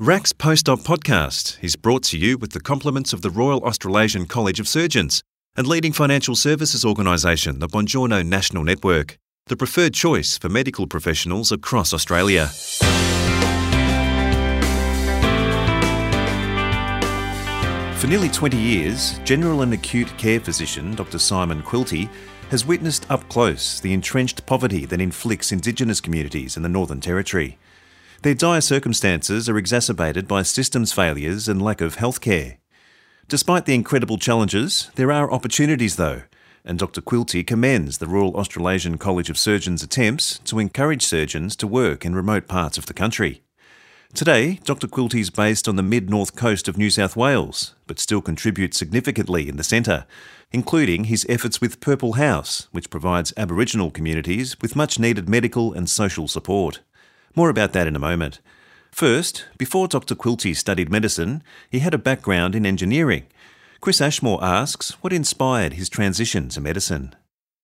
RACS Post-Op podcast is brought to you with the compliments of the Royal Australasian College of Surgeons and leading financial services organisation, the Bongiorno National Network, the preferred choice for medical professionals across Australia. For nearly 20 years, general and acute care physician Dr Simon Quilty has witnessed up close the entrenched poverty that inflicts Indigenous communities in the Northern Territory. Their dire circumstances are exacerbated by systems failures and lack of healthcare. Despite the incredible challenges, there are opportunities though, and Dr Quilty commends the Royal Australasian College of Surgeons' attempts to encourage surgeons to work in remote parts of the country. Today, Dr Quilty is based on the mid north coast of New South Wales, but still contributes significantly in the centre, including his efforts with Purple House, which provides Aboriginal communities with much needed medical and social support. More about that in a moment. First, before Dr. Quilty studied medicine, he had a background in engineering. Chris Ashmore asks what inspired his transition to medicine.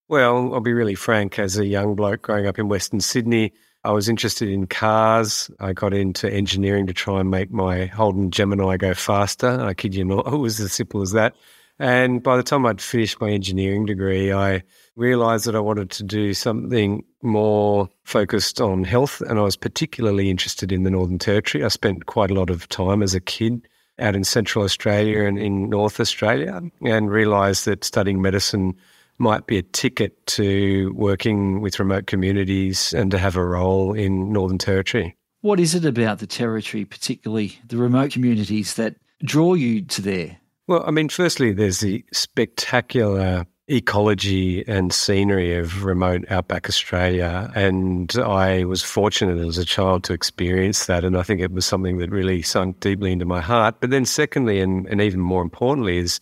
Well, I'll be really frank. As a young bloke growing up in Western Sydney, I was interested in cars. I got into engineering to try and make my Holden Gemini go faster. I kid you not, it was as simple as that. And by the time I'd finished my engineering degree, I realized that I wanted to do something more focused on health. And I was particularly interested in the Northern Territory. I spent quite a lot of time as a kid out in Central Australia and in North Australia and realized that studying medicine might be a ticket to working with remote communities and to have a role in Northern Territory. What is it about the Territory, particularly the remote communities, that draw you to there? Well, I mean, firstly, there's the spectacular ecology and scenery of remote outback Australia. And I was fortunate as a child to experience that. And I think it was something that really sunk deeply into my heart. But then, secondly, and, and even more importantly, is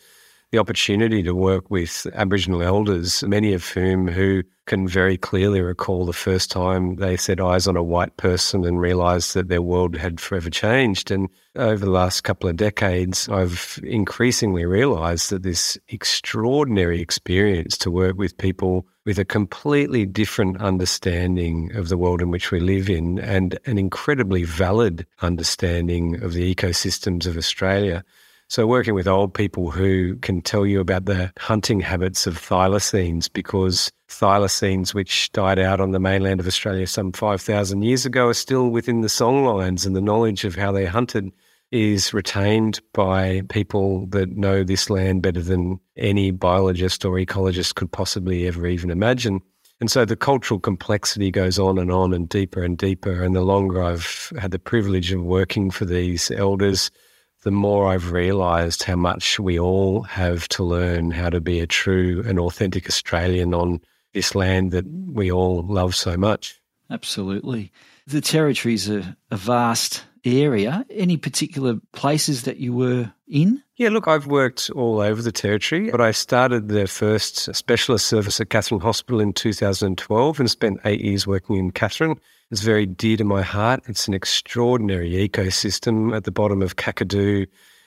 the opportunity to work with Aboriginal elders, many of whom who can very clearly recall the first time they set eyes on a white person and realized that their world had forever changed. And over the last couple of decades, I've increasingly realized that this extraordinary experience to work with people with a completely different understanding of the world in which we live in and an incredibly valid understanding of the ecosystems of Australia so, working with old people who can tell you about the hunting habits of thylacines, because thylacines, which died out on the mainland of Australia some 5,000 years ago, are still within the songlines, and the knowledge of how they're hunted is retained by people that know this land better than any biologist or ecologist could possibly ever even imagine. And so the cultural complexity goes on and on and deeper and deeper. And the longer I've had the privilege of working for these elders, the more I've realized how much we all have to learn how to be a true and authentic Australian on this land that we all love so much. Absolutely. The territories are, vast area. Any particular places that you were in? Yeah, look, I've worked all over the territory, but I started the first specialist service at Katherine Hospital in 2012 and spent eight years working in Katherine. It's very dear to my heart. It's an extraordinary ecosystem at the bottom of Kakadu.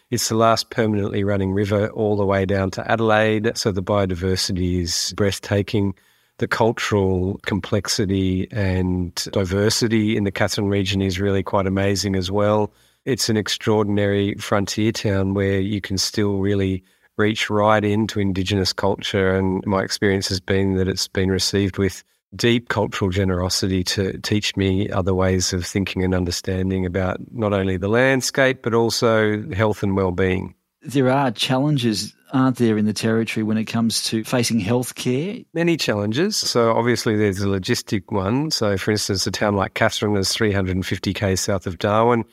It's the last permanently running river all the way down to Adelaide. So the biodiversity is breathtaking. The cultural complexity and diversity in the Katherine region is really quite amazing as well. It's an extraordinary frontier town where you can still really reach right into Indigenous culture. And my experience has been that it's been received with deep cultural generosity to teach me other ways of thinking and understanding about not only the landscape, but also health and well-being. There are challenges, aren't there, in the territory when it comes to facing healthcare? Many challenges. So obviously there's a logistic one. So for instance, a town like Katherine is 350k south of Darwin.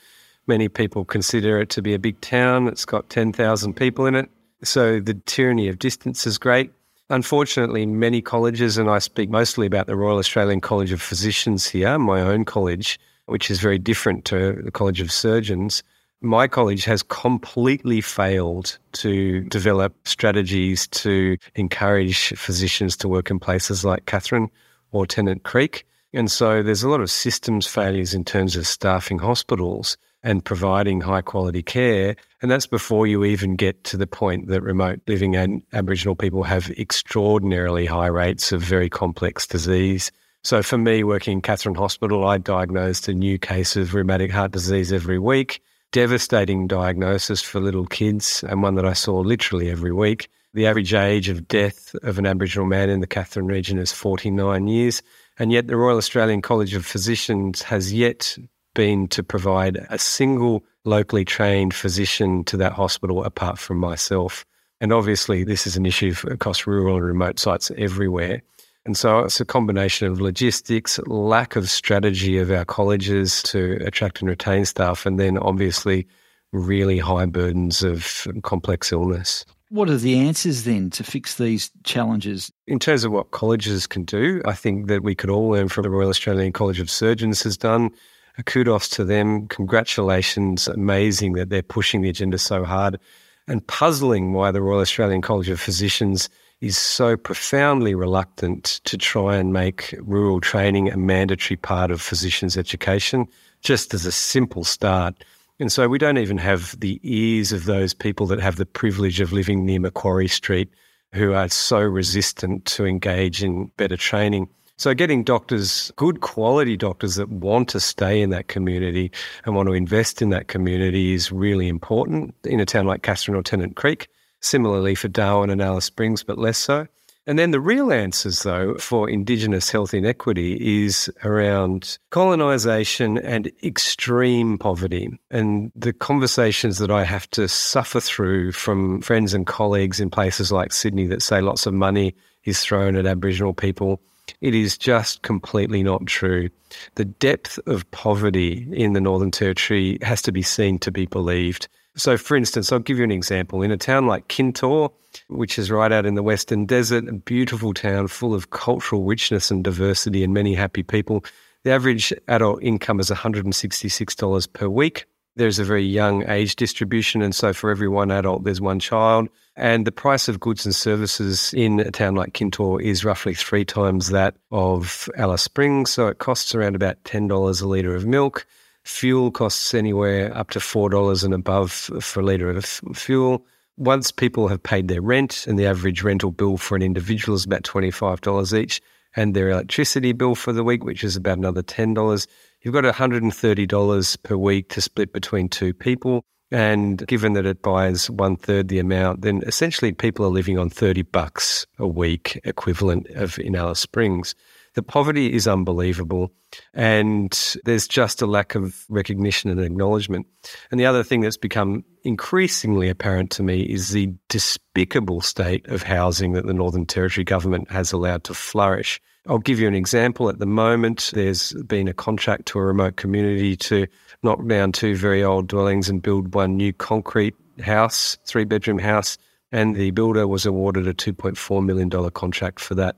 Many people consider it to be a big town. It's got 10,000 people in it. So the tyranny of distance is great. Unfortunately, many colleges, and I speak mostly about the Royal Australian College of Physicians here, my own college, which is very different to the College of Surgeons. My college has completely failed to develop strategies to encourage physicians to work in places like Katherine or Tennant Creek. And so there's a lot of systems failures in terms of staffing hospitals and providing high quality care. And that's before you even get to the point that remote living and Aboriginal people have extraordinarily high rates of very complex disease. So for me, working in Katherine Hospital, I diagnosed a new case of rheumatic heart disease every week. Devastating diagnosis for little kids and one that I saw literally every week. The average age of death of an Aboriginal man in the Katherine region is 49 years. And yet, the Royal Australian College of Physicians has yet been to provide a single locally trained physician to that hospital apart from myself. And obviously, this is an issue across rural and remote sites everywhere. And so it's a combination of logistics, lack of strategy of our colleges to attract and retain staff, and then obviously really high burdens of complex illness. What are the answers then to fix these challenges? In terms of what colleges can do, I think that we could all learn from the Royal Australian College of Surgeons has done. A kudos to them. Congratulations. Amazing that they're pushing the agenda so hard and puzzling why the Royal Australian College of Physicians is so profoundly reluctant to try and make rural training a mandatory part of physicians' education, just as a simple start. And so we don't even have the ears of those people that have the privilege of living near Macquarie Street who are so resistant to engage in better training. So, getting doctors, good quality doctors that want to stay in that community and want to invest in that community is really important in a town like Katherine or Tennant Creek. Similarly for Darwin and Alice Springs, but less so. And then the real answers, though, for Indigenous health inequity is around colonisation and extreme poverty. And the conversations that I have to suffer through from friends and colleagues in places like Sydney that say lots of money is thrown at Aboriginal people. It is just completely not true. The depth of poverty in the Northern Territory has to be seen to be believed. So, for instance, I'll give you an example. In a town like Kintore, which is right out in the Western Desert, a beautiful town full of cultural richness and diversity and many happy people, the average adult income is $166 per week. There's a very young age distribution, and so for every one adult, there's one child. And the price of goods and services in a town like Kintore is roughly three times that of Alice Springs. So it costs around about $10 a litre of milk. Fuel costs anywhere up to $4 and above for a litre of fuel. Once people have paid their rent, and the average rental bill for an individual is about $25 each, and their electricity bill for the week, which is about another $10, you've got $130 per week to split between two people. And given that it buys one third the amount, then essentially people are living on 30 bucks a week equivalent of in Alice Springs. The poverty is unbelievable, and there's just a lack of recognition and acknowledgement. And the other thing that's become increasingly apparent to me is the despicable state of housing that the Northern Territory government has allowed to flourish. I'll give you an example. At the moment, there's been a contract to a remote community to knock down two very old dwellings and build one new concrete house, three bedroom house. And the builder was awarded a $2.4 million contract for that.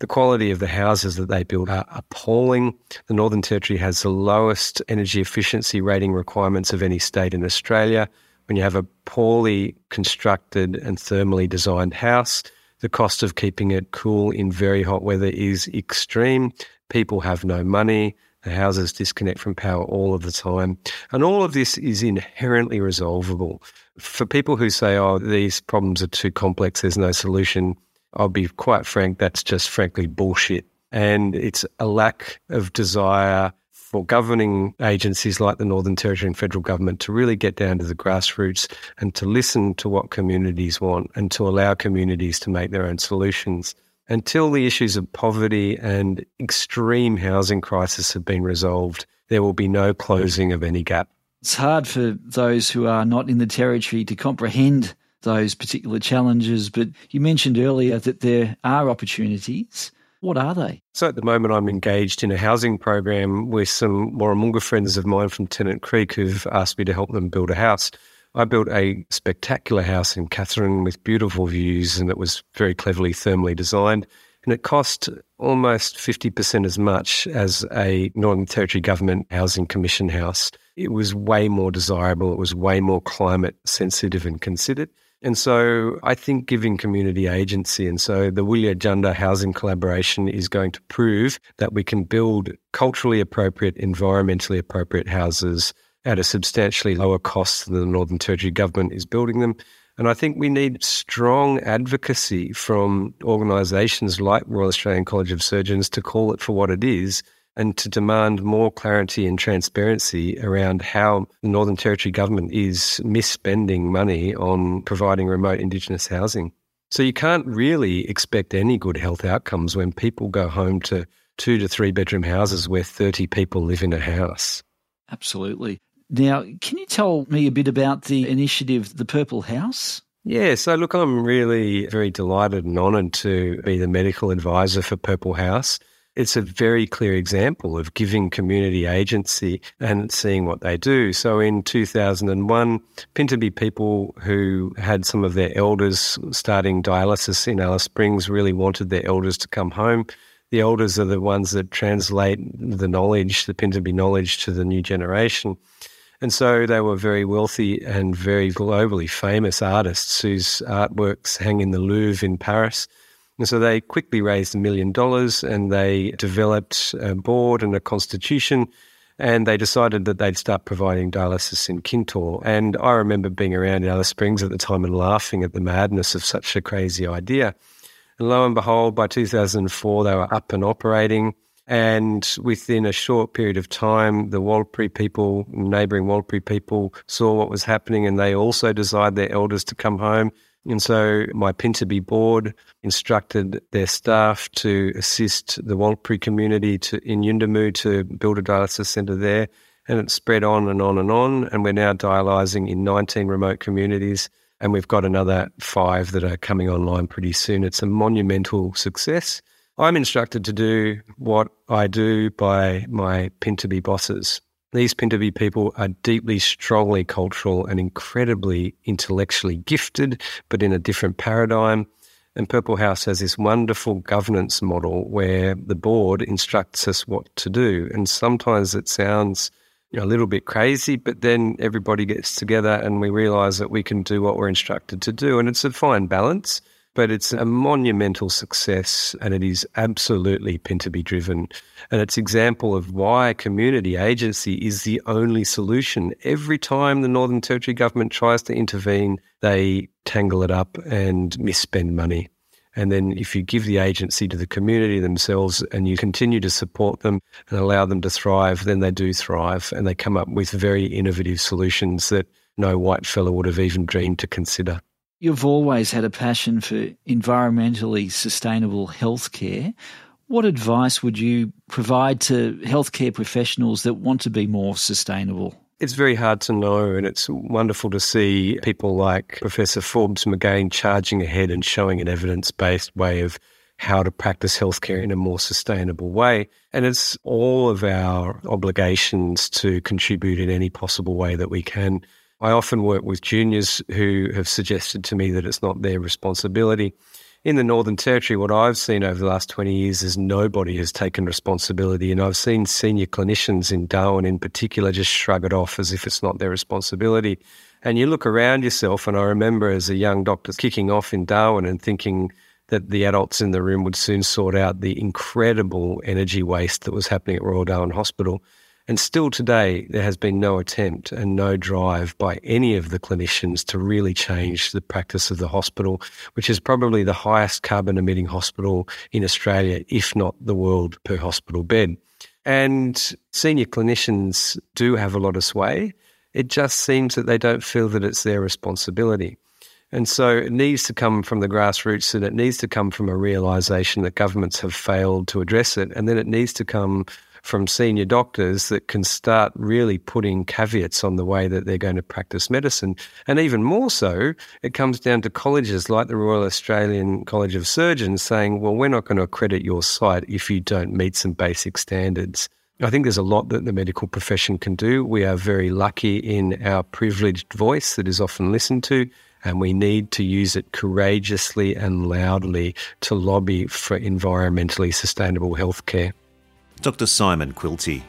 The quality of the houses that they build are appalling. The Northern Territory has the lowest energy efficiency rating requirements of any state in Australia. When you have a poorly constructed and thermally designed house, the cost of keeping it cool in very hot weather is extreme. People have no money. The houses disconnect from power all of the time. And all of this is inherently resolvable. For people who say, oh, these problems are too complex, there's no solution, I'll be quite frank, that's just frankly bullshit. And it's a lack of desire for governing agencies like the Northern Territory and federal government to really get down to the grassroots and to listen to what communities want and to allow communities to make their own solutions. Until the issues of poverty and extreme housing crisis have been resolved, there will be no closing of any gap. It's hard for those who are not in the territory to comprehend those particular challenges. But you mentioned earlier that there are opportunities. What are they? So at the moment, I'm engaged in a housing program with some Warramunga friends of mine from Tennant Creek who've asked me to help them build a house. I built a spectacular house in Katherine with beautiful views, and it was very cleverly thermally designed. And it cost almost 50% as much as a Northern Territory Government Housing Commission house. It was way more desirable, it was way more climate sensitive and considered. And so I think giving community agency, and so the Wilya Janta housing collaboration is going to prove that we can build culturally appropriate, environmentally appropriate houses at a substantially lower cost than the Northern Territory government is building them. And I think we need strong advocacy from organisations like Royal Australian College of Surgeons to call it for what it is and to demand more clarity and transparency around how the Northern Territory government is misspending money on providing remote Indigenous housing. So you can't really expect any good health outcomes when people go home to two to three bedroom houses where 30 people live in a house. Absolutely. Now, can you tell me a bit about the initiative, the Purple House? Yeah, so look, I'm really very delighted and honoured to be the medical advisor for Purple House. It's a very clear example of giving community agency and seeing what they do. So in 2001, Pintupi people who had some of their elders starting dialysis in Alice Springs really wanted their elders to come home. The elders are the ones that translate the knowledge, the Pintupi knowledge, to the new generation. And so they were very wealthy and very globally famous artists whose artworks hang in the Louvre in Paris. And so they quickly raised a million dollars and they developed a board and a constitution. And they decided that they'd start providing dialysis in Kintore. And I remember being around in Alice Springs at the time and laughing at the madness of such a crazy idea. And lo and behold, by 2004, they were up and operating. And within a short period of time, the Warlpiri people, neighbouring Warlpiri people, saw what was happening and they also desired their elders to come home. And so my Pintupi board instructed their staff to assist the Warlpiri community to, in Yuendumu to build a dialysis centre there. And it spread on and on and on. And we're now dialysing in 19 remote communities. And we've got another five that are coming online pretty soon. It's a monumental success. I'm instructed to do what I do by my Pintupi bosses. These Pintupi people are deeply, strongly cultural and incredibly intellectually gifted, but in a different paradigm. And Purple House has this wonderful governance model where the board instructs us what to do. And sometimes it sounds a little bit crazy, but then everybody gets together and we realize that we can do what we're instructed to do. And it's a fine balance but it's a monumental success and it is absolutely Pintupi driven. And it's example of why a community agency is the only solution. Every time the Northern Territory government tries to intervene, they tangle it up and misspend money. And then if you give the agency to the community themselves and you continue to support them and allow them to thrive, then they do thrive and they come up with very innovative solutions that no white fellow would have even dreamed to consider. You've always had a passion for environmentally sustainable healthcare. What advice would you provide to healthcare professionals that want to be more sustainable? It's very hard to know, and it's wonderful to see people like Professor Forbes McGain charging ahead and showing an evidence based way of how to practice healthcare in a more sustainable way. And it's all of our obligations to contribute in any possible way that we can. I often work with juniors who have suggested to me that it's not their responsibility. In the Northern Territory, what I've seen over the last 20 years is nobody has taken responsibility. And I've seen senior clinicians in Darwin in particular just shrug it off as if it's not their responsibility. And you look around yourself, and I remember as a young doctor kicking off in Darwin and thinking that the adults in the room would soon sort out the incredible energy waste that was happening at Royal Darwin Hospital. And still today, there has been no attempt and no drive by any of the clinicians to really change the practice of the hospital, which is probably the highest carbon emitting hospital in Australia, if not the world per hospital bed. And senior clinicians do have a lot of sway. It just seems that they don't feel that it's their responsibility. And so it needs to come from the grassroots and it needs to come from a realization that governments have failed to address it. And then it needs to come from senior doctors that can start really putting caveats on the way that they're going to practice medicine. And even more so, it comes down to colleges like the Royal Australian College of Surgeons saying, well, we're not going to accredit your site if you don't meet some basic standards. I think there's a lot that the medical profession can do. We are very lucky in our privileged voice that is often listened to, and we need to use it courageously and loudly to lobby for environmentally sustainable healthcare. Dr. Simon Quilty.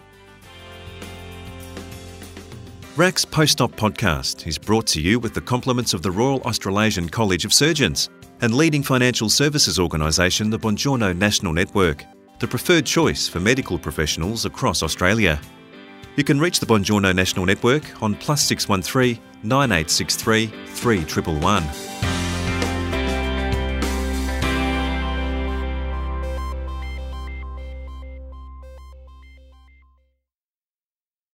RACS Post-Op podcast is brought to you with the compliments of the Royal Australasian College of Surgeons and leading financial services organisation the Bongiorno National Network, the preferred choice for medical professionals across Australia. You can reach the Bongiorno National Network on plus 613 9863 3111.